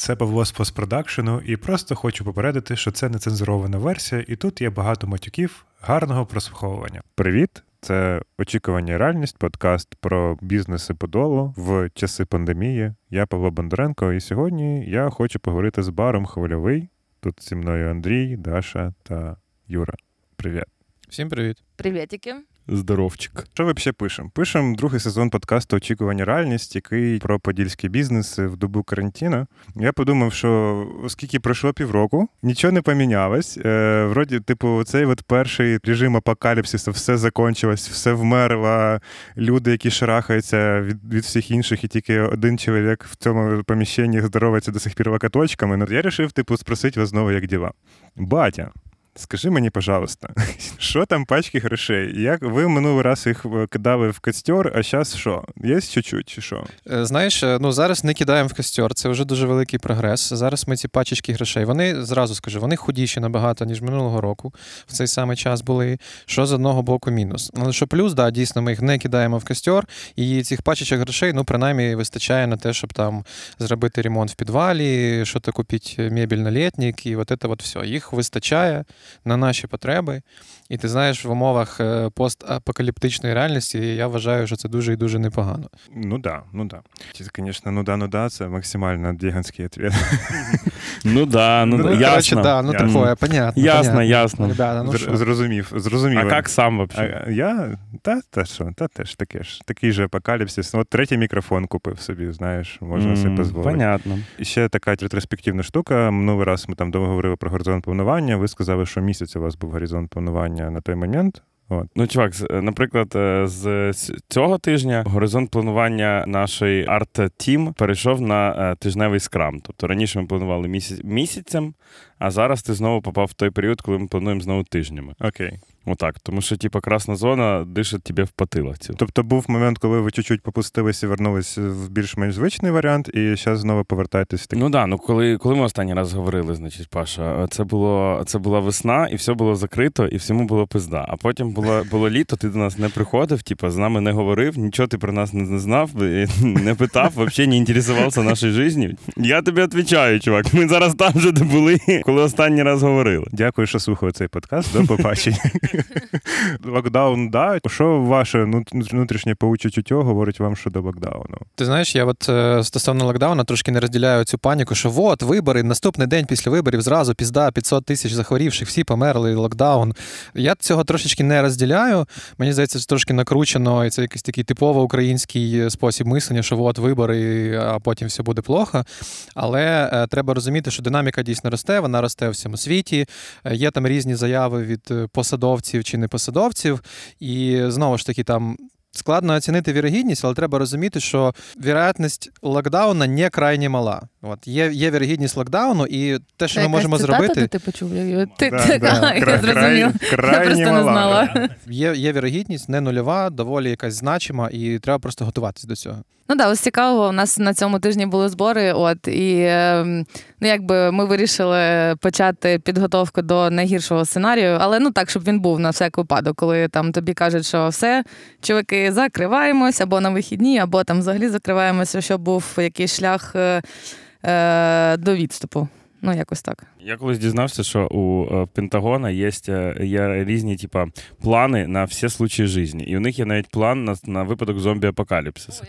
це Павло з постпродакшену, і просто хочу попередити, що це не цензурована версія, і тут є багато матюків гарного прослуховування. Привіт! Це очікування реальність, подкаст про бізнеси подолу в часи пандемії. Я Павло Бондаренко, і сьогодні я хочу поговорити з баром Хвильовий. Тут зі мною Андрій, Даша та Юра. Привіт. Всім привіт. Привітики. Здоровчик. Що ви ще пишемо? Пишемо другий сезон подкасту Очікування реальність, який про подільські бізнеси в добу карантину. Я подумав, що оскільки пройшло півроку, нічого не помінялось. Е, Вроді, типу, цей от перший режим апокаліпсису, все закончилось, все вмерло. Люди, які шарахаються від від всіх інших, і тільки один чоловік в цьому поміщенні здоровається до сих пір локоточками. Ну, я вирішив, типу, спросити вас знову, як діла. Батя. Скажи мені, пожалуйста, що там пачки грошей? Як ви минулий раз їх е, кидали в костер, а зараз що? Є чуть-чуть чи що? Е, знаєш, е, ну зараз не кидаємо в костер, це вже дуже великий прогрес. Зараз ми ці пачечки грошей. Вони зразу скажу, вони худіші набагато, ніж минулого року. В цей самий час були. Що з одного боку мінус. Але що плюс, да, дійсно, ми їх не кидаємо в костер, і цих пачечок грошей, ну, принаймні, вистачає на те, щоб там зробити ремонт в підвалі, що то купити мебель на літник, і от це от все. Їх вистачає на наші потреби. І ти знаєш, в умовах е, постапокаліптичної реальності я вважаю, що це дуже і дуже непогано. Ну да, ну да. Звісно, ну да, ну да, це максимально діганський відповідь. Ну да, ну, ну ясно. да, ну такое, понятно. Ясно, понятно. ясно. Ребята, ну що? Зрозумів, зрозумів. А як сам вообще? А, я та та що, та теж таке ж. Такий же апокаліпсис. Ну, от третій мікрофон купив собі, знаєш, можна собі дозволити. Понятно. І ще така ретроспективна штука. Минулий раз ми там довго говорили про горизонт планування. Ви сказали, що місяць у вас був горизонт планування на той момент. От. Ну, чувак, наприклад, е, з цього тижня горизонт планування нашої арт-тім перейшов на е, тижневий скрам. Тобто раніше ми планували місяць місяцем, а зараз ти знову попав в той період, коли ми плануємо знову тижнями. Окей. Отак. Тому що, типа, красна зона дишить тебе в потилицю. Тобто був момент, коли ви чуть-чуть попустились і вернулись в більш-менш звичний варіант, і зараз знову повертаєтесь в такий. Ну так, да, ну коли, коли ми останній раз говорили, значить, Паша, це було це була весна, і все було закрито, і всьому було пизда. А потім було було літо, ти до нас не приходив, типу, з нами не говорив, нічого ти про нас не, знав, не питав, взагалі не інтересувався нашою життю. Я тобі відповідаю, чувак. Ми зараз там же де були, коли останній раз говорили. Дякую, що слухали цей подкаст. До побачення. Локдаун, да. Що ваше ну, внутрішнє пауче чуття говорить вам щодо локдауну? Ти знаєш, я от е, стосовно локдауна трошки не розділяю цю паніку, що от вибори, наступний день після виборів зразу пізда 500 тисяч захворівших, всі померли, локдаун. Я цього трошечки не розділяю. Мені здається, це трошки накручено, і це якийсь такий типово український спосіб мислення, що от вибори, а потім все буде плохо. Але е, треба розуміти, що динаміка дійсно росте, вона росте в всьому світі. Е, Є там різні заяви від е, посадовців чи непосадовців. І знову ж таки, там Складно оцінити вірогідність, але треба розуміти, що вірогідність локдауна не крайні мала. От є, є вірогідність локдауну, і те, що Це ми можемо зробити, Ти почув? Я, ти, Да, ти, да. я зрозумів. Я крайні просто не знала. є, є вірогідність не нульова, доволі якась значима, і треба просто готуватись до цього. Ну да, ось цікаво. У нас на цьому тижні були збори. От і ем, ну якби ми вирішили почати підготовку до найгіршого сценарію, але ну так, щоб він був на всяк випадок, коли там тобі кажуть, що все, чуваки, закриваємось або на вихідні, або там взагалі закриваємося, щоб був якийсь шлях е, е, до відступу. Ну, якось так. Я колись дізнався, що у е, Пентагона є, е, є різні типа, плани на всі случаї життя. І у них є навіть план на, на випадок зомбі-апокаліпсису.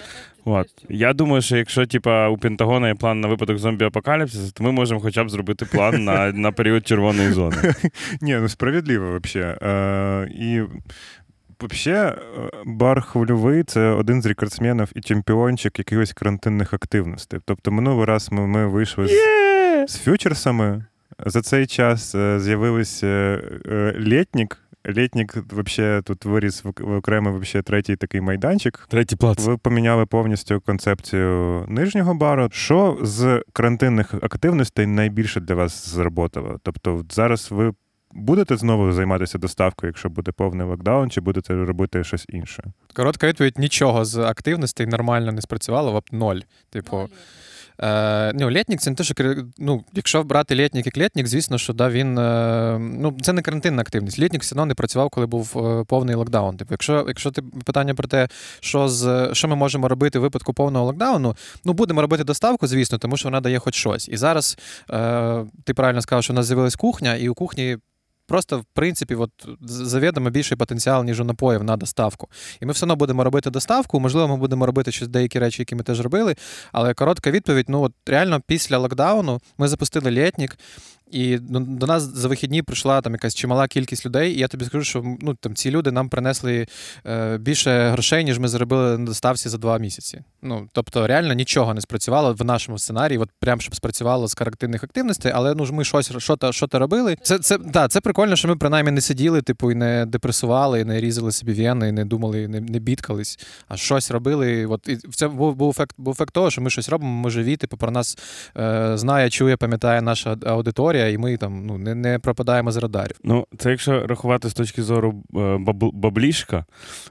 От. Я думаю, що якщо типа, у Пентагона є план на випадок зомбі-апокаліпсису, то ми можемо хоча б зробити план на, на період червоної зони. Ні, ну справедливо взагалі. Е, і Взагалі, бар хвильовий це один з рекордсменів і чемпіончик якихось карантинних активностей. Тобто, минулий раз ми, ми вийшли з, з фьючерсами. За цей час е, з'явився е, літнік. Літнік взагалі тут виріс в, окремий вообще, третій такий майданчик. Третій плац. Ви поміняли повністю концепцію нижнього бару. Що з карантинних активностей найбільше для вас зработало? Тобто, зараз ви будете знову займатися доставкою, якщо буде повний локдаун, чи будете робити щось інше? Коротка відповідь: нічого з активностей нормально не спрацювало, от ноль. Типу, Е, ну, Лєтнік це не те, що ну, якщо брати літнік як літнік, звісно, що да, він е, ну, це не карантинна активність. Літнік все одно не працював, коли був е, повний локдаун. Типу, якщо якщо ти питання про те, що з що ми можемо робити в випадку повного локдауну, ну будемо робити доставку, звісно, тому що вона дає хоч щось. І зараз е, ти правильно сказав, що у нас з'явилась кухня, і у кухні просто, в принципі, от завідомо більший потенціал, ніж у напоїв на доставку. І ми все одно будемо робити доставку. Можливо, ми будемо робити щось деякі речі, які ми теж робили. Але коротка відповідь: ну от реально після локдауну ми запустили літнік. І до нас за вихідні прийшла там якась чимала кількість людей, і я тобі скажу, що ну там ці люди нам принесли е, більше грошей, ніж ми заробили на доставці за два місяці. Ну тобто, реально нічого не спрацювало в нашому сценарії, от прям щоб спрацювало з карактивних активностей, але ну ж ми щось що то що то робили. Це це да, це прикольно, що ми принаймні не сиділи, типу, і не депресували, і не різали собі вени, і не думали, і не не бідкались, а щось робили. От і це був був ефект був ефект того, що ми щось робимо. Ми живі, типу, про нас е, знає, чує, пам'ятає наша аудиторія історія, і ми там ну не не пропадаємо з радарів. Ну, це якщо рахувати з точки зору е, баблішка,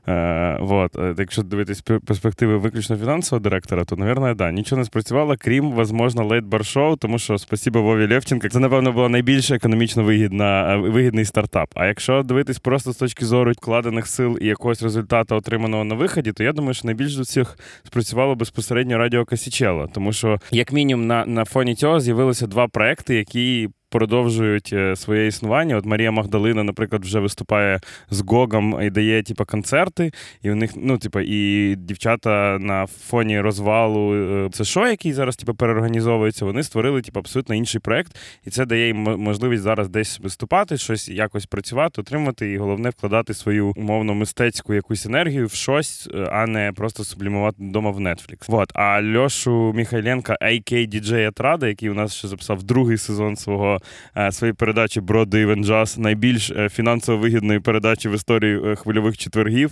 е, вот, е, якщо дивитись перспективи виключно фінансового директора, то, мабуть, да, нічого не спрацювало, крім, можливо, late bar show, тому що спасибо Вові Левченка, це, напевно, було найбільш економічно вигідна, вигідний стартап. А якщо дивитись просто з точки зору вкладених сил і якогось результату, отриманого на виході, то я думаю, що найбільш з усіх спрацювало безпосередньо радіо Касічело, тому що, як мінімум, на, на фоні цього з'явилися два проекти, які продовжують е, своє існування. От Марія Магдалина, наприклад, вже виступає з Гогом і дає типу, концерти. І у них, ну, типу, і дівчата на фоні розвалу е, це шо, який зараз типу, переорганізовується, вони створили типу, абсолютно інший проект, і це дає їм можливість зараз десь виступати, щось якось працювати, отримати, і головне вкладати свою умовно мистецьку якусь енергію в щось, е, а не просто сублімувати вдома в Netflix. Вот. А Льошу Міхайленка, AK DJ Атрада, який у нас ще записав другий сезон свого Е, своїй передачі Broad Even Jazz, найбільш е, фінансово вигідної передачі в історії е, хвильових четвергів.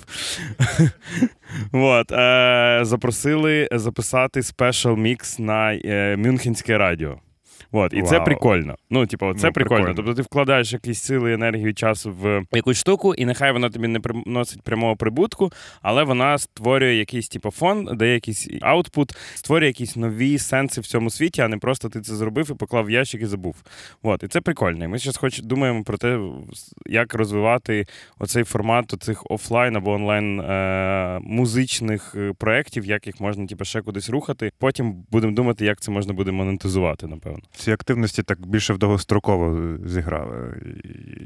Запросили записати спешл мікс на Мюнхенське радіо. От, І Вау. це прикольно. Ну, типу, це ну, прикольно. прикольно. Тобто ти вкладаєш якісь сили, енергію, час в якусь штуку, і нехай вона тобі не приносить прямого прибутку, але вона створює якийсь типу, фон, дає якийсь аутпут, створює якісь нові сенси в цьому світі, а не просто ти це зробив і поклав в ящик і забув. От, І це прикольно. І Ми зараз хоч думаємо про те, як розвивати оцей формат цих офлайн або онлайн е- музичних е, проєктів, як їх можна типу, ще кудись рухати. Потім будемо думати, як це можна буде монетизувати, напевно ці активності так більше в довгостроково зіграли.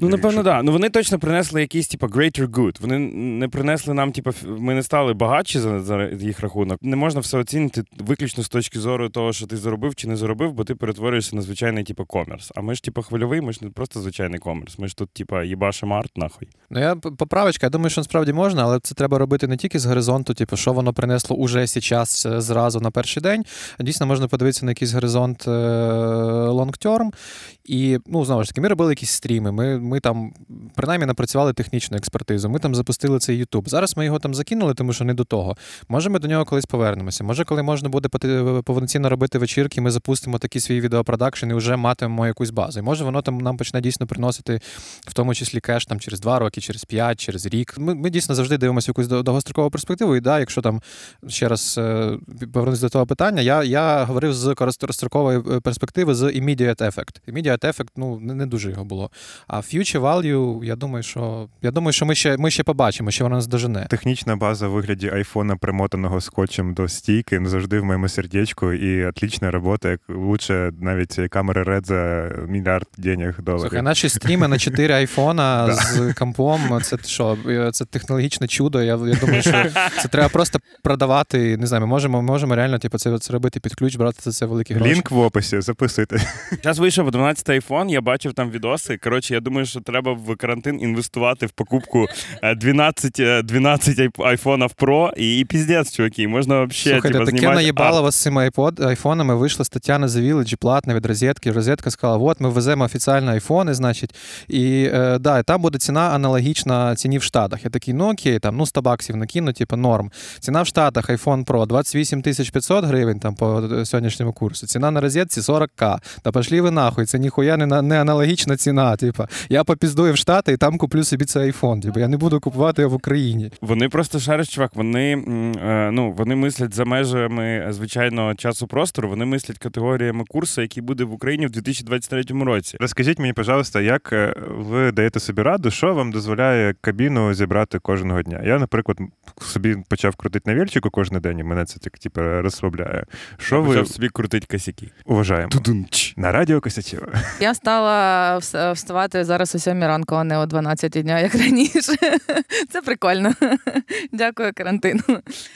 Ну, напевно, так. Да. Ну вони точно принесли якийсь, типу, greater good. Вони не принесли нам, типу, ми не стали багатші за, за їх рахунок. Не можна все оцінити виключно з точки зору того, що ти заробив чи не заробив, бо ти перетворюєшся на звичайний, типу, комерс. А ми ж, типу, хвильовий, ми ж не просто звичайний комерс. Ми ж тут, типу, їбашим арт, нахуй. Ну я поправочка, я думаю, що насправді можна, але це треба робити не тільки з горизонту, типу, що воно принесло уже зараз е, зразу на перший день. Дійсно можна подивитися на якийсь горизонт long-term. І ну, знову ж таки, ми робили якісь стріми. Ми ми там принаймні напрацювали технічну експертизу. Ми там запустили цей Ютуб. Зараз ми його там закинули, тому що не до того. Може, ми до нього колись повернемося. Може, коли можна буде повноцінно робити вечірки, ми запустимо такий свій відеопродакшн і вже матимемо якусь базу. І може воно там нам почне дійсно приносити, в тому числі кеш там через два роки, через п'ять, через рік. Ми ми дійсно завжди дивимося якусь довгострокову перспективу. І да, якщо там ще раз е, повернутися до того питання, я я говорив з короткострокової е, перспективи з immediate effect. Immediate effect, ну не, не дуже його було. А future value, я думаю, що я думаю, що ми ще ми ще побачимо, що вона нас дожене. Технічна база в вигляді айфона, примотаного скотчем до стійки, завжди в моєму сердечку, і отлічна робота, як лучше навіть камери Red за мільярд денег доларів. Слухай, наші стріми на 4 айфона з компом. Це що? Це технологічне чудо. Я я думаю, що це треба просто продавати. Не знаю, ми можемо можемо реально типу, це, це робити під ключ, брати за це великі гроші. Лінк в описі, записуйте. Зараз вийшов 12 iPhone, я бачив там відоси. Коротше, я думаю, що треба в карантин інвестувати в покупку 12 12 айфонів Pro і, і піздець, чуваки. Можна взагалі Слухайте, типу, таке знімати наїбало вас з цими айфонами. Вийшла стаття на The Village, платна від розетки. Розетка сказала: от ми веземо офіційно айфони, значить, і е, да, і там буде ціна аналогічна ціні в Штатах. Я такий, ну окей, там ну 100 баксів накину, типу норм. Ціна в Штатах iPhone Pro 28 500 гривень там по сьогоднішньому курсу. Ціна на розетці 40 40к. Та пошлі ви нахуй, це ніхуя не, на- не аналогічна ціна. Типа, я попіздую в Штати і там куплю собі цей айфон. Типа, я не буду купувати його в Україні. Вони просто шариш, чувак. Вони е, ну вони мислять за межами е, звичайного часу простору. Вони мислять категоріями курсу, який буде в Україні в 2023 році. Розкажіть мені, пожалуйста, як е, ви даєте собі раду, що вам дозволяє кабіну зібрати кожного дня? Я, наприклад, собі почав крутити на вільчику кожен день, і мене це так, типу, розслабляє. Що ви Почав собі крутить косяки. уважаємо? Тудунч. На радіо Косячева. Я стала вставати зараз о 7 ранку, а не о 12 дня, як раніше. Це прикольно. Дякую карантину.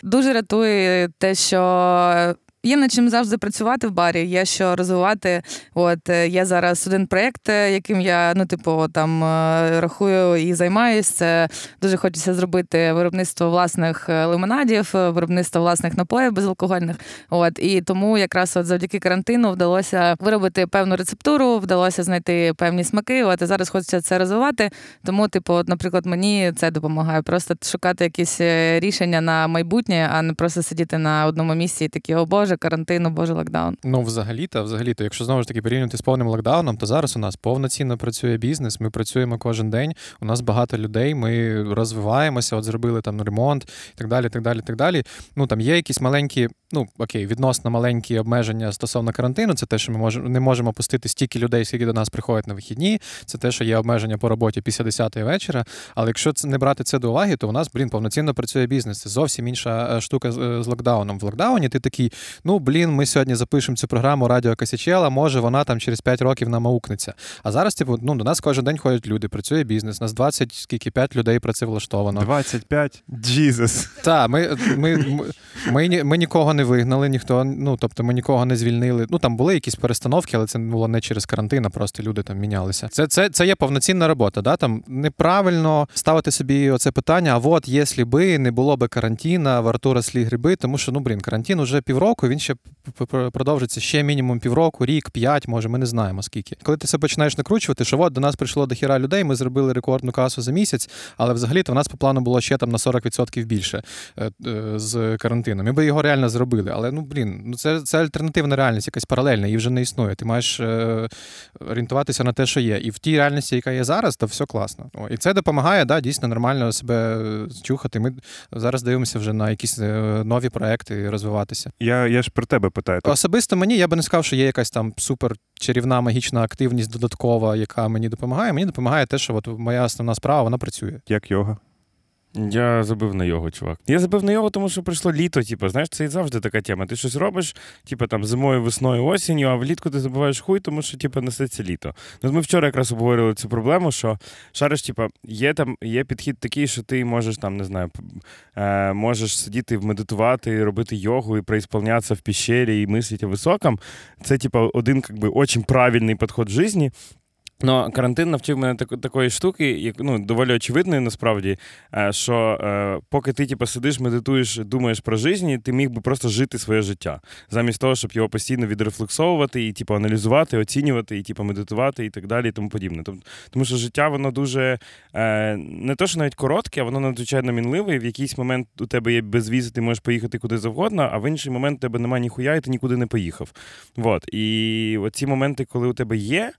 Дуже рятує те, що. Є над чим завжди працювати в барі, є що розвивати. От е, є зараз один проєкт, е, яким я ну, типу, там е, рахую і займаюся. Дуже хочеться зробити виробництво власних лимонадів, виробництво власних напоїв безалкогольних. От і тому якраз от завдяки карантину вдалося виробити певну рецептуру, вдалося знайти певні смаки. От і зараз хочеться це розвивати. Тому, типу, от, наприклад, мені це допомагає. Просто шукати якісь рішення на майбутнє, а не просто сидіти на одному місці і такі, о Боже, карантин, о Боже, локдаун. Ну, взагалі-то, взагалі-то, якщо знову ж таки порівнювати з повним локдауном, то зараз у нас повноцінно працює бізнес. Ми працюємо кожен день. У нас багато людей. Ми розвиваємося, от зробили там ремонт і так далі. так далі, так далі. Ну там є якісь маленькі, ну окей, відносно маленькі обмеження стосовно карантину. Це те, що ми можемо не можемо пустити стільки людей, скільки до нас приходять на вихідні. Це те, що є обмеження по роботі після 10-ї вечора. Але якщо це не брати це до уваги, то у нас, блін, повноцінно працює бізнес. Це зовсім інша е, штука е, з локдауном. В локдауні ти такий, ну блін, ми сьогодні запишемо цю програму Радіо Касячела, може вона там через 5 років нам аукнеться. А зараз, типу, ну до нас кожен день ходять люди, працює бізнес. Нас 20, скільки 5 людей працевлаштовано. 25. Jesus. Так, ми, ми, ми, ми, ми нікого не вигнали, ніхто, ну тобто ми нікого не звільнили. Ну там були якісь перестановки, але це було не через карантин, а просто люди там мінялися. Це, це, це є повноцінна робота. Да? Там неправильно ставити собі оце питання. А от якщо би не було би карантина, в Артура слі гриби, тому що ну блін, карантин уже півроку, він ще продовжиться ще мінімум півроку, рік, п'ять, може, ми не знаємо скільки. Коли ти це починаєш накручувати, що от до нас прийшло до хіра людей, ми зробили рекордну касу за місяць, але взагалі-то в нас по плану було ще там на 40% більше е, е, з карантином. Ми би його реально зробили. Але ну блін, ну це, це альтернативна реальність, якась паралельна, її вже не існує. Ти маєш е, орієнтуватися на те, що є. І в тій реальності, яка є зараз, то все класно. О, і це допомагає, да, дійсно нормально себе чухати. Ми зараз дивимося вже на якісь нові проекти розвиватися. Я, я ж про тебе питаю. Особисто мені я би не сказав, що є якась там супер чарівна магічна активність додаткова, яка мені допомагає. Мені допомагає те, що от моя основна справа вона працює. Як йога? Я забив на його, чувак. Я забив на його, тому що прийшло літо. Типу, знаєш, це і завжди така тема. Ти щось робиш, типу там зимою, весною, осінню, а влітку ти забуваєш хуй, тому що типу, несеться літо. Ну, ми вчора якраз обговорювали цю проблему, що шариш, типу, є там є підхід такий, що ти можеш там, не знаю, е, можеш сидіти, медитувати, робити йогу і преисполнятися в пещері і мислити високом. Це, типу, один как би, очень правильний підход в житті. Ну, карантин навчив мене так, такої штуки, як ну доволі очевидної насправді, е, що е, поки ти типу, сидиш, медитуєш, думаєш про життя, ти міг би просто жити своє життя, замість того, щоб його постійно відрефлексовувати і типу, аналізувати, оцінювати, і типу, медитувати і так далі, і тому подібне. Тому, тому що життя воно дуже е, не то, що навіть коротке, а воно надзвичайно мінливе. І в якийсь момент у тебе є безвіз, ти можеш поїхати куди завгодно, а в інший момент у тебе немає ніхуя, і ти нікуди не поїхав. Вот. І оці моменти, коли у тебе є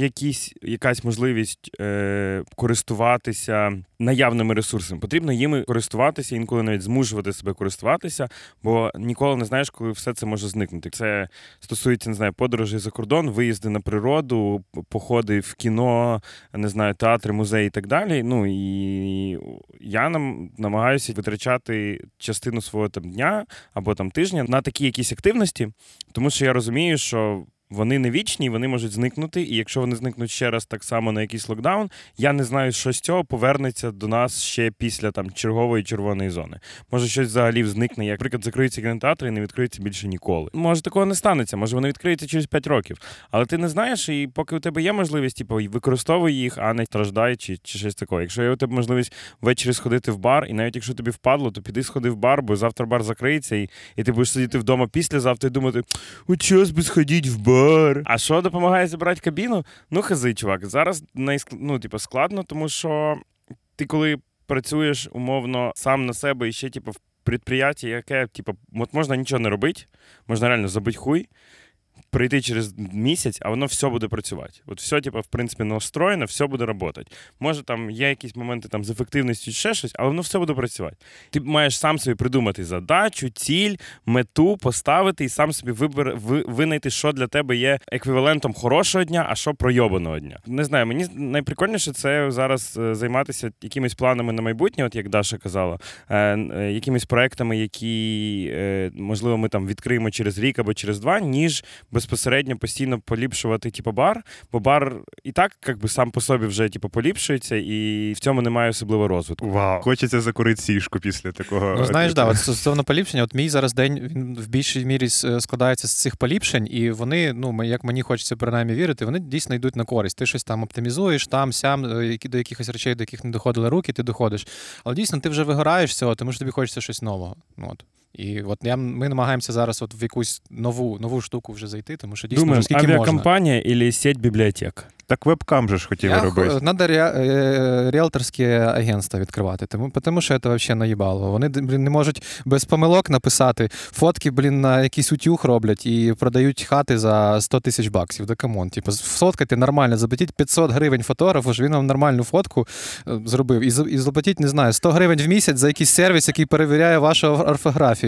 якісь, якась можливість е, користуватися наявними ресурсами. Потрібно їми користуватися, інколи навіть змушувати себе користуватися, бо ніколи не знаєш, коли все це може зникнути. Це стосується не знаю, подорожей за кордон, виїзди на природу, походи в кіно, не знаю, театри, музеї і так далі. Ну і я нам намагаюся витрачати частину свого там дня або там тижня на такі якісь активності, тому що я розумію, що. Вони не вічні, вони можуть зникнути, і якщо вони зникнуть ще раз так само на якийсь локдаун, я не знаю, що з цього повернеться до нас ще після там чергової червоної зони. Може, щось взагалі зникне, як, наприклад, закриються кінотеатри і не відкриються більше ніколи. Може, такого не станеться, може вони відкриються через 5 років. Але ти не знаєш, і поки у тебе є можливість, типу, використовуй їх, а не страждай чи, чи щось такое. Якщо є у тебе можливість ввечері сходити в бар, і навіть якщо тобі впадло, то піди сходи в бар, бо завтра бар закриється, і, і ти будеш сидіти вдома післязавтра і думати, от час би сходити в бар. А що допомагає зібрати кабіну? Ну, хази, чувак. Зараз найск... ну, типу, складно, тому що ти коли працюєш умовно сам на себе і ще, типу, в підприємстві, яке, типу, от можна нічого не робити, можна реально забити хуй. Прийти через місяць, а воно все буде працювати. От все, типу, в принципі, настроєно, все буде працювати. Може, там є якісь моменти там з ефективністю, ще щось, але воно все буде працювати. Ти маєш сам собі придумати задачу, ціль, мету поставити і сам собі вибер, ви, винайти, що для тебе є еквівалентом хорошого дня, а що пройобаного дня. Не знаю, мені найприкольніше це зараз е, займатися якимись планами на майбутнє, от як Даша казала, е, е, якимись проектами, які е, можливо ми там відкриємо через рік або через два, ніж безпосередньо постійно поліпшувати типу, бар. Бо бар і так якби сам по собі вже типу, поліпшується, і в цьому немає особливо розвитку. Вау. Хочеться закурити сішку після такого. Ну, знаєш, да, от стосовно поліпшення, от мій зараз день він в більшій мірі складається з цих поліпшень, і вони, ну як мені хочеться принаймні вірити, вони дійсно йдуть на користь. Ти щось там оптимізуєш, там, сям, е, до якихось речей, до яких не доходили руки, ти доходиш. Але дійсно ти вже вигораєш з цього, тому що тобі хочеться щось нового. Ну, От. І от я, ми намагаємося зараз от в якусь нову нову штуку вже зайти, тому що дійсно Думаємо, вже скільки можна. авіакомпанія або сеть бібліотек. Так вебкам же ж хотіли Я робити. Треба ріелторське агентство відкривати, тому, тому що це взагалі наїбало. Вони блін, не можуть без помилок написати. Фотки, блін, на якийсь утюг роблять і продають хати за 100 тисяч баксів. Да come on. Типу, сфоткайте нормально, заплатіть 500 гривень фотографу, що він вам нормальну фотку е, зробив. І, і заплатіть, не знаю, 100 гривень в місяць за якийсь сервіс, який перевіряє вашу орфографію.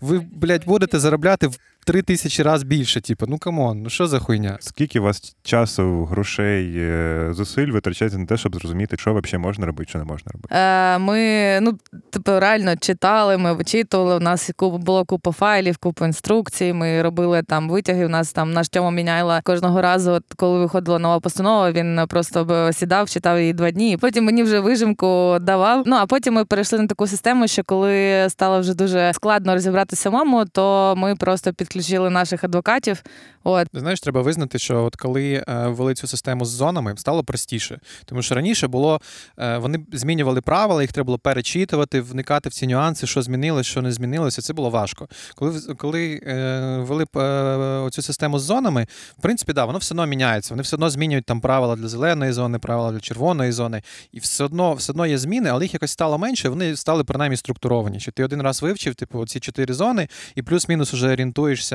Ви, блядь, будете заробляти в 3 тисячі разів більше. Типу, ну come on, ну що за хуйня? Скільки у вас часу, грошей, е, зусиль витрачається на те, щоб зрозуміти, що взагалі можна робити, що не можна робити? Е, ми ну, типу, реально читали, ми вичитували. У нас було купа файлів, купа інструкцій. Ми робили там витяги. У нас там наш Тьома міняйла кожного разу, от, коли виходила нова постанова, він просто б сідав, читав її два дні. Потім мені вже вижимку давав. Ну а потім ми перейшли на таку систему, що коли стало вже дуже складно розібратися самому, то ми просто підключили наших адвокатів. От Знаєш, треба визнати, що от коли е, ввели цю систему з зонами, стало простіше. Тому що раніше було е, вони змінювали правила, їх треба було перечитувати, вникати в ці нюанси, що змінилось, що не змінилося. Це було важко. Коли коли е, ввели цю систему з зонами, в принципі, да, воно все одно міняється. Вони все одно змінюють там правила для зеленої зони, правила для червоної зони, і все одно все одно є зміни, але їх якось стало менше. Вони стали принаймні структуровані. Що ти один раз вивчив, типу, ці чотири зони, і плюс-мінус уже орієнтуєшся,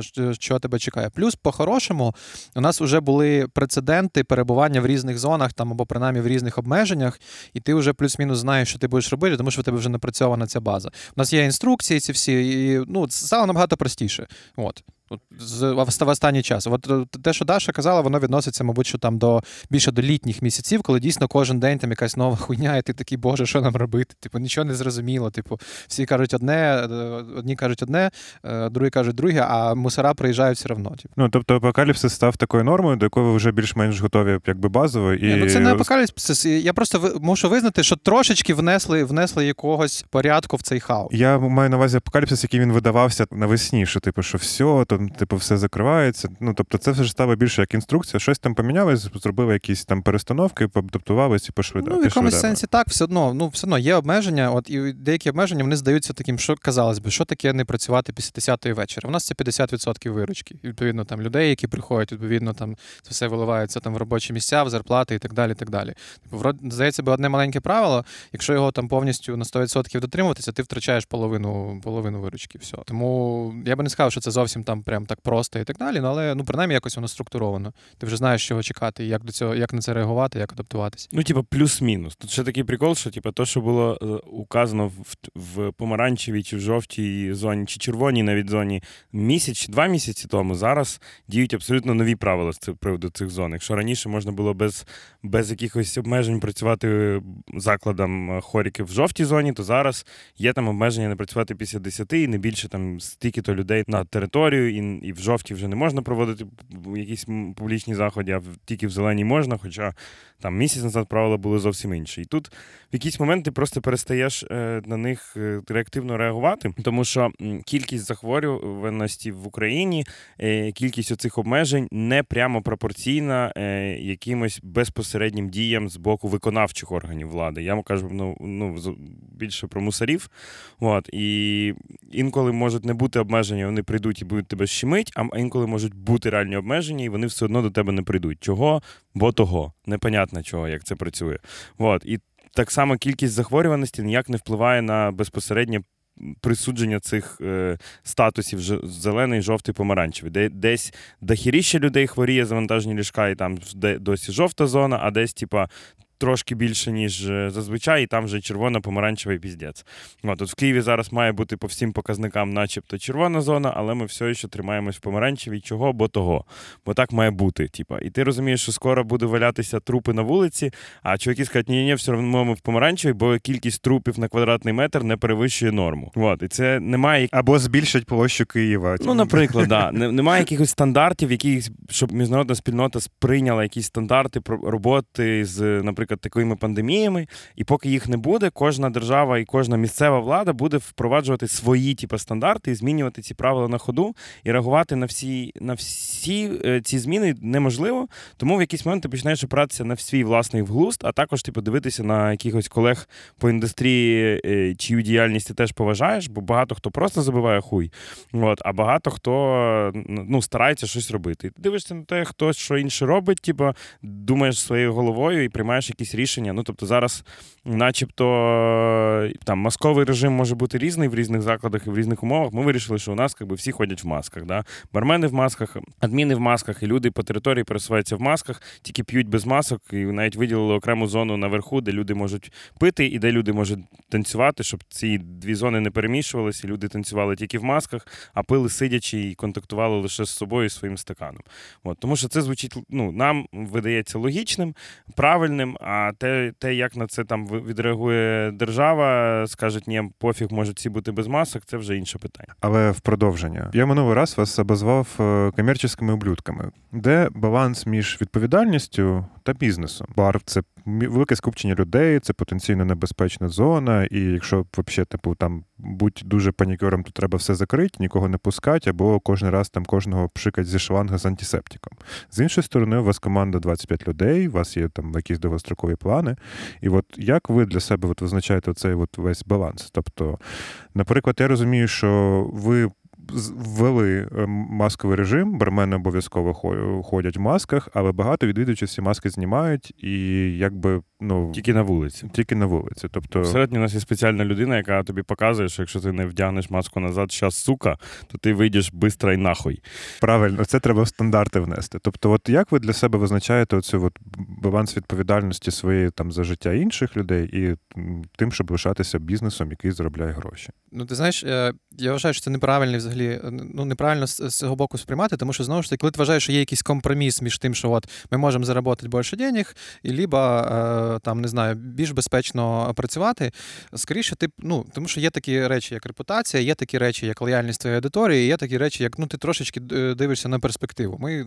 що- що тебе чекає. Плюс, по-хорошому, у нас вже були прецеденти перебування в різних зонах там або принаймні в різних обмеженнях, і ти вже плюс-мінус знаєш, що ти будеш робити, тому що в тебе вже напрацьована ця база. У нас є інструкції, ці всі, і ну, стало набагато простіше. От. От з в останній час. От е, те, що Даша казала, воно відноситься, мабуть, що там до більше до літніх місяців, коли дійсно кожен день там якась нова хуйня, і ти такий, боже, що нам робити? Типу, нічого не зрозуміло. Типу, всі кажуть одне, е, одні кажуть одне, е, другі кажуть друге, а мусора приїжджають все одно. Типу. Ну, тобто апокаліпсис став такою нормою, до якої ви вже більш-менш готові, якби базово. І... Ні, ну це не апокаліпсис. Я просто мушу визнати, що трошечки внесли, внесли якогось порядку в цей хаос. Я маю на увазі апокаліпсис, який він видавався навесні, що типу, що все, там, типу, все закривається. Ну, тобто, це все ж стало більше як інструкція. Щось там помінялось, зробили якісь там перестановки, поадаптувалися і пішли. Ну, в якомусь сенсі так, все одно, ну, все одно є обмеження. От і деякі обмеження вони здаються таким, що казалось би, що таке не працювати після 10-ї вечора. У нас це 50% виручки. І, відповідно, там людей, які приходять, відповідно, там це все виливається там в робочі місця, в зарплати і так далі. І так далі. Типу, врод- здається би, одне маленьке правило. Якщо його там повністю на 100% дотримуватися, ти втрачаєш половину, половину виручки. Все. Тому я би не сказав, що це зовсім там прям так просто і так далі. Ну, але ну, принаймні якось воно структуровано. Ти вже знаєш, чого чекати, як до цього, як на це реагувати, як адаптуватися. Ну, типа, плюс-мінус. Тут ще такий прикол, що типа, то, що було е, указано в, в помаранчевій чи в жовтій зоні, чи червоній навіть зоні місяць чи два місяці тому, зараз діють абсолютно нові правила з цього приводу цих зон. Якщо раніше можна було без, без якихось обмежень працювати закладам е, хоріків в жовтій зоні, то зараз є там обмеження не працювати після 10 і не більше там стільки-то людей на територію, і, і в жовтій вже не можна проводити якісь публічні заходи, а тільки в зеленій можна, хоча там місяць назад правила були зовсім інші. І тут в якийсь момент ти просто перестаєш е, на них е, реактивно реагувати, тому що кількість захворюваності в Україні, е, кількість оцих обмежень не прямо пропорційна якимось безпосереднім діям з боку виконавчих органів влади. Я кажу ну, ну, більше про мусорів. От, і інколи можуть не бути обмеження, вони прийдуть і будуть тебе щемить, а інколи можуть бути реальні обмеження, і вони все одно до тебе не прийдуть. Чого? Бо того. Непонятно чого, як це працює. От. І так само кількість захворюваності ніяк не впливає на безпосереднє присудження цих е, статусів зелений, жовтий, помаранчевий. Де десь дохіріще людей хворіє завантажені ліжка, і там де досі жовта зона, а десь, типа. Трошки більше, ніж е, зазвичай, і там вже червона, помаранчевий піздець. От, от в Києві зараз має бути по всім показникам, начебто, червона зона, але ми все ще тримаємось в помаранчевій. Чого? Бо того. Бо так має бути. Типа. І ти розумієш, що скоро буде валятися трупи на вулиці, а чуваки скажуть, ні, ні, все одно ми в помаранчевій, бо кількість трупів на квадратний метр не перевищує норму. От, і це немає Або збільшать площу Києва. Ну, наприклад, да. Немає якихось стандартів, яких, щоб міжнародна спільнота сприйняла якісь стандарти роботи з, наприклад, такими пандеміями. І поки їх не буде, кожна держава і кожна місцева влада буде впроваджувати свої типу, стандарти і змінювати ці правила на ходу і реагувати на всі, на всі е, ці зміни неможливо. Тому в якийсь момент ти починаєш опиратися на свій власний вглуст, а також типу, дивитися на якихось колег по індустрії, е, чию діяльність ти теж поважаєш, бо багато хто просто забиває хуй. От, а багато хто ну, старається щось робити. Ти дивишся на те, хто що інше робить, типу, думаєш своєю головою і приймаєш якісь рішення. Ну, тобто зараз, начебто, там масковий режим може бути різний в різних закладах і в різних умовах. Ми вирішили, що у нас якби, всі ходять в масках. Да? Бармени в масках, адміни в масках, і люди по території пересуваються в масках, тільки п'ють без масок, і навіть виділили окрему зону наверху, де люди можуть пити і де люди можуть танцювати, щоб ці дві зони не перемішувалися, люди танцювали тільки в масках, а пили сидячи і контактували лише з собою і своїм стаканом. От, тому що це звучить ну, нам видається логічним, правильним. А те, те, як на це там відреагує держава, скажуть, ні, пофіг, можуть всі бути без масок, це вже інше питання. Але в продовження. Я минулий раз вас обозвав комерческими комерційними ублюдками, де баланс між відповідальністю та бізнесом. Бар це велике скупчення людей, це потенційно небезпечна зона. І якщо взагалі, типу, там будь дуже панікером, то треба все закрити, нікого не пускати, або кожен раз там кожного пшикать зі шланга з антисептиком. З іншої сторони, у вас команда 25 людей, у вас є там якісь довгострокові плани. І от як ви для себе от визначаєте цей весь баланс? Тобто, наприклад, я розумію, що ви ввели е, масковий режим, бармени обов'язково ходять в масках, але багато відвідувачів ці маски знімають і якби ну Тільки на вулиці. тільки на вулиці. Тобто, Всередині у нас є спеціальна людина, яка тобі показує, що якщо ти не вдягнеш маску назад, щас, сука, то ти вийдеш бистро і нахуй. правильно, це треба в стандарти внести. Тобто, от як ви для себе визначаєте оцю от баланс відповідальності своєї там за життя інших людей і тим, щоб лишатися бізнесом, який заробляє гроші? Ну, ти знаєш, е, я вважаю, що це неправильно взагалі, е, ну неправильно з, цього боку сприймати, тому що знову ж таки, коли ти вважаєш, що є якийсь компроміс між тим, що от ми можемо заробити більше денег, і либо е, там не знаю, більш безпечно працювати. Скоріше, ти ну тому, що є такі речі, як репутація, є такі речі, як лояльність твоєї аудиторії, є такі речі, як ну ти трошечки е, дивишся на перспективу. Ми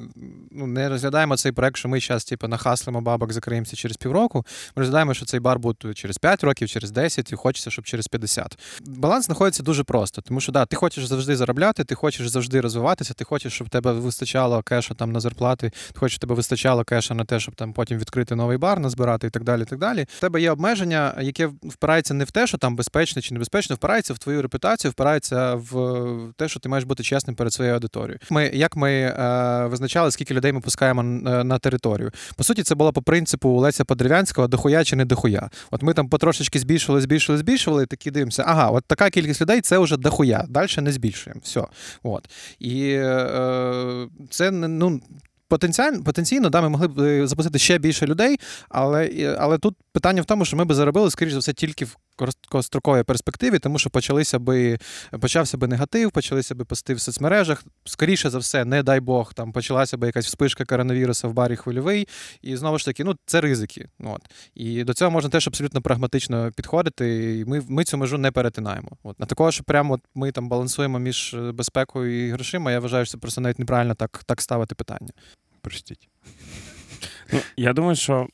ну не розглядаємо цей проект, що ми зараз типу, нахаслимо бабок, закриємося через півроку. Ми розглядаємо, що цей бар буде через 5 років, через 10, і хочеться, щоб через 50. Баланс знаходиться дуже просто, тому що да, ти хочеш завжди заробляти, ти хочеш завжди розвиватися, ти хочеш, щоб тебе вистачало кеша там на зарплати, ти хочеш, щоб тебе вистачало кеша на те, щоб там потім відкрити новий бар, назбирати і так далі. І так далі. В тебе є обмеження, яке впирається не в те, що там безпечно чи небезпечно, впирається в твою репутацію, впирається в те, що ти маєш бути чесним перед своєю аудиторією. Ми як ми е, визначали, скільки людей ми пускаємо на, на територію. По суті, це було по принципу Леся Подерев'янського дохуя чи не дохуя. От ми там потрошечки збільшували, збільшували, збільшували, і такі дивимося. Ага, от така кількість людей це вже дохуя. Далі не збільшуємо. Все. От. І е, це ну. Потенціально, потенційно, да, ми могли б е, запустити ще більше людей, але, е, але тут питання в тому, що ми би заробили, скоріш за все, тільки в короткостроковій перспективі, тому що почалися би, почався би негатив, почалися би пости в соцмережах. Скоріше за все, не дай Бог, там почалася би якась вспишка коронавірусу в барі хвильовий. І знову ж таки, ну це ризики. От. І до цього можна теж абсолютно прагматично підходити. І ми, ми цю межу не перетинаємо. От. На такого, що прямо от ми там балансуємо між е, безпекою і грошима, я вважаю, що це просто навіть неправильно так, так ставити питання. Простіть. Ну, я думаю, що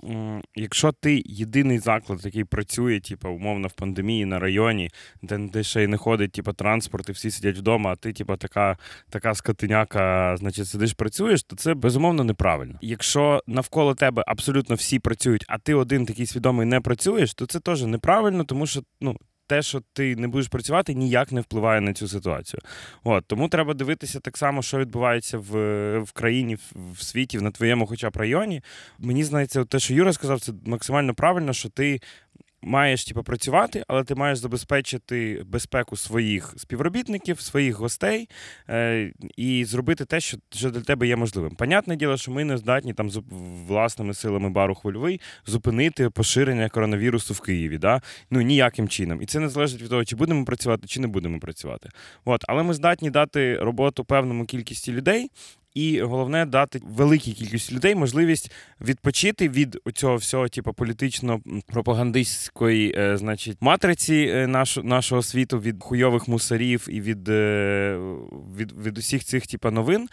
якщо ти єдиний заклад, який працює, типу, умовно, в пандемії на районі, де, де ще й не ходить типу, транспорт, і всі сидять вдома, а ти, типу, така, така скотиняка, значить, сидиш, працюєш, то це безумовно неправильно. Якщо навколо тебе абсолютно всі працюють, а ти один такий свідомий не працюєш, то це теж неправильно, тому що ну. Те, що ти не будеш працювати, ніяк не впливає на цю ситуацію. От тому треба дивитися так само, що відбувається в, в країні, в, світі, на твоєму, хоча б районі. Мені здається, те, що Юра сказав, це максимально правильно, що ти маєш типу, працювати, але ти маєш забезпечити безпеку своїх співробітників, своїх гостей е, і зробити те, що, що для тебе є можливим. Понятне діло, що ми не здатні там зуп- власними силами бару хвильовий зупинити поширення коронавірусу в Києві. Да? Ну ніяким чином. І це не залежить від того, чи будемо працювати, чи не будемо працювати. От, але ми здатні дати роботу певному кількості людей. І головне дати великій кількості людей можливість відпочити від цього всього, типу, політично-пропагандистської, е, значить, матриці е, наш, нашого світу, від хуйових мусорів і від, е, від, від усіх цих типу, новин.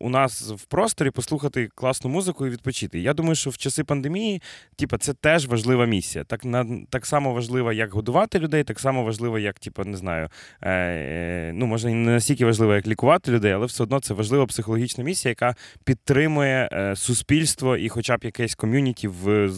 У нас в просторі послухати класну музику і відпочити. Я думаю, що в часи пандемії, типу, це теж важлива місія. Так на так само важлива, як годувати людей, так само важливо, як, типу, не знаю, е, е, ну може не настільки важливо, як лікувати людей, але все одно це важлива психологічна місія, яка підтримує е, суспільство і, хоча б якесь ком'юніті в,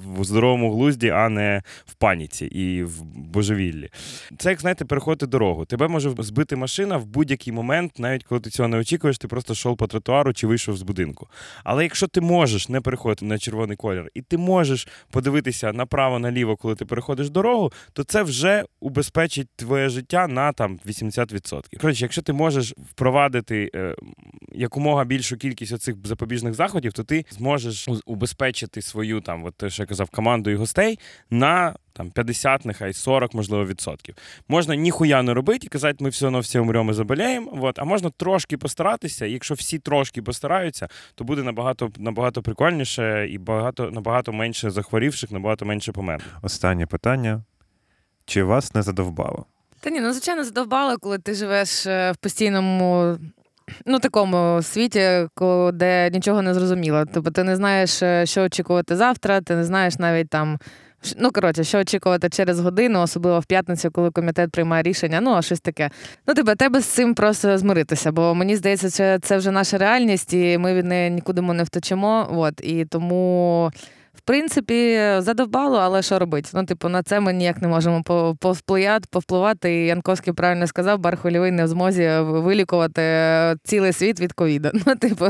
в, здоровому глузді, а не в паніці і в божевіллі. Це як знаєте, переходити дорогу. Тебе може збити машина в будь-який момент, навіть коли ти цього не очікуєш, ти просто йшов по тротуару чи вийшов з будинку. Але якщо ти можеш не переходити на червоний колір, і ти можеш подивитися направо-наліво, коли ти переходиш дорогу, то це вже убезпечить твоє життя на там 80%. Коротше, якщо ти можеш впровадити е, якомога більшу кількість оцих запобіжних заходів, то ти зможеш убезпечити свою там, те, що я казав, команду і гостей на там 50, нехай 40, можливо, відсотків. Можна ніхуя не робити і казати, ми все одно всі умремо і заболіємо. От, а можна трошки постаратися. І якщо всі трошки постараються, то буде набагато набагато прикольніше і багато набагато менше захворівших, набагато менше померлих. Останнє питання. Чи вас не задовбало? Та ні, ну звичайно, задовбало, коли ти живеш е, в постійному. Ну, такому світі, де нічого не зрозуміло. Тобто ти не знаєш, е, що очікувати завтра, ти не знаєш навіть там. Ну, коротше, що очікувати через годину, особливо в п'ятницю, коли комітет приймає рішення, ну, а щось таке. Ну, тебе, тебе з цим просто змиритися, бо мені здається, це, це вже наша реальність, і ми від неї нікуди не втечемо. От, і тому. Принципі, задовбало, але що робити? Ну, типу, на це ми ніяк не можемо по- повпливати, повпливати. І Янковський правильно сказав, бар хвильовий не в змозі вилікувати е, цілий світ від ковіду. Ну, типу,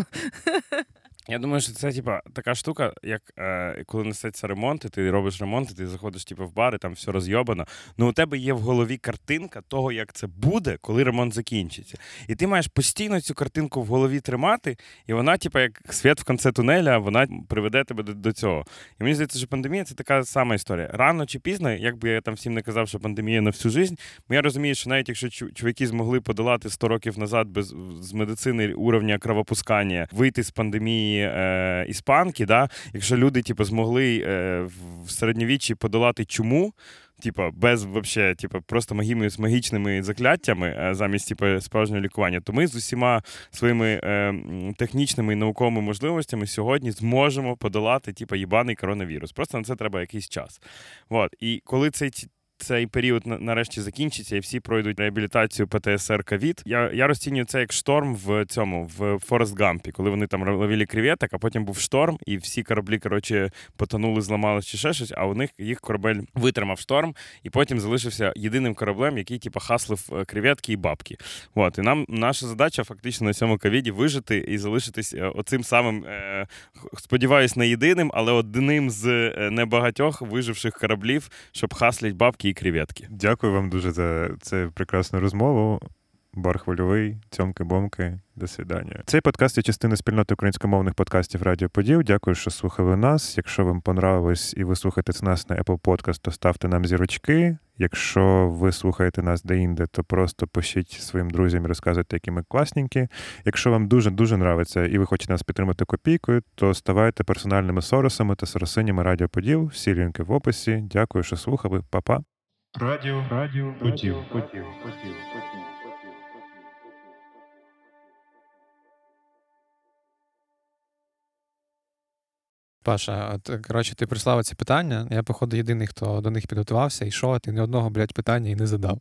Я думаю, що це типа така штука, як е, коли несеться ремонт, і ти робиш ремонт, і ти заходиш типу, в бар, і там все розйобано. Ну у тебе є в голові картинка того, як це буде, коли ремонт закінчиться. І ти маєш постійно цю картинку в голові тримати, і вона, типу, як світ в кінці тунеля, вона приведе тебе до, до цього. І мені здається, що пандемія це така сама історія. Рано чи пізно, як би я там всім не казав, що пандемія на всю життя, я розумію, що навіть якщо чуваки змогли подолати 100 років назад без з медицини уровня кровопускання, вийти з пандемії е, іспанки, да? якщо люди типу, змогли е, в- середньовіччі подолати чуму. Типа, без вообще, типа, просто магіми, з магічними закляттями е, замість типа, справжнього лікування, то ми з усіма своїми е, технічними і науковими можливостями сьогодні зможемо подолати типа, їбаний коронавірус. Просто на це треба якийсь час. От. І коли цей цей період нарешті закінчиться і всі пройдуть реабілітацію ПТСР ковід. Я, я розцінюю це як шторм в цьому в Форест Гампі, коли вони там ловили креветок, а потім був шторм, і всі кораблі коротше потонули, зламалися чи ще щось. А у них їх корабель витримав шторм, і потім залишився єдиним кораблем, який типу, хаслив е, креветки і бабки. От і нам наша задача фактично на цьому ковіді вижити і залишитись е, оцим самим, е, сподіваюсь, не єдиним, але одним з небагатьох виживших кораблів, щоб хаслять бабки і креветки. Дякую вам дуже за цю прекрасну розмову. Бар хвильовий, цьомки-бомки. До свидання. Цей подкаст є частиною спільноти українськомовних подкастів Радіо Поділ. Дякую, що слухали нас. Якщо вам понравилось і ви слухаєте нас на Apple Podcast, то ставте нам зірочки. Якщо ви слухаєте нас де-інде, то просто пишіть своїм друзям і розказуйте, які ми класненькі. Якщо вам дуже-дуже нравиться і ви хочете нас підтримати копійкою, то ставайте персональними соросами та соросинями Радіо Поділ. Всі лінки в описі. Дякую, що слухали. Па-па. Радіо, радіо, потів, потів, потів, потів. Паша, от, коротше, ти прислав ці питання. Я, походу, єдиний, хто до них підготувався, і що, ти ні одного, блядь, питання і не задав.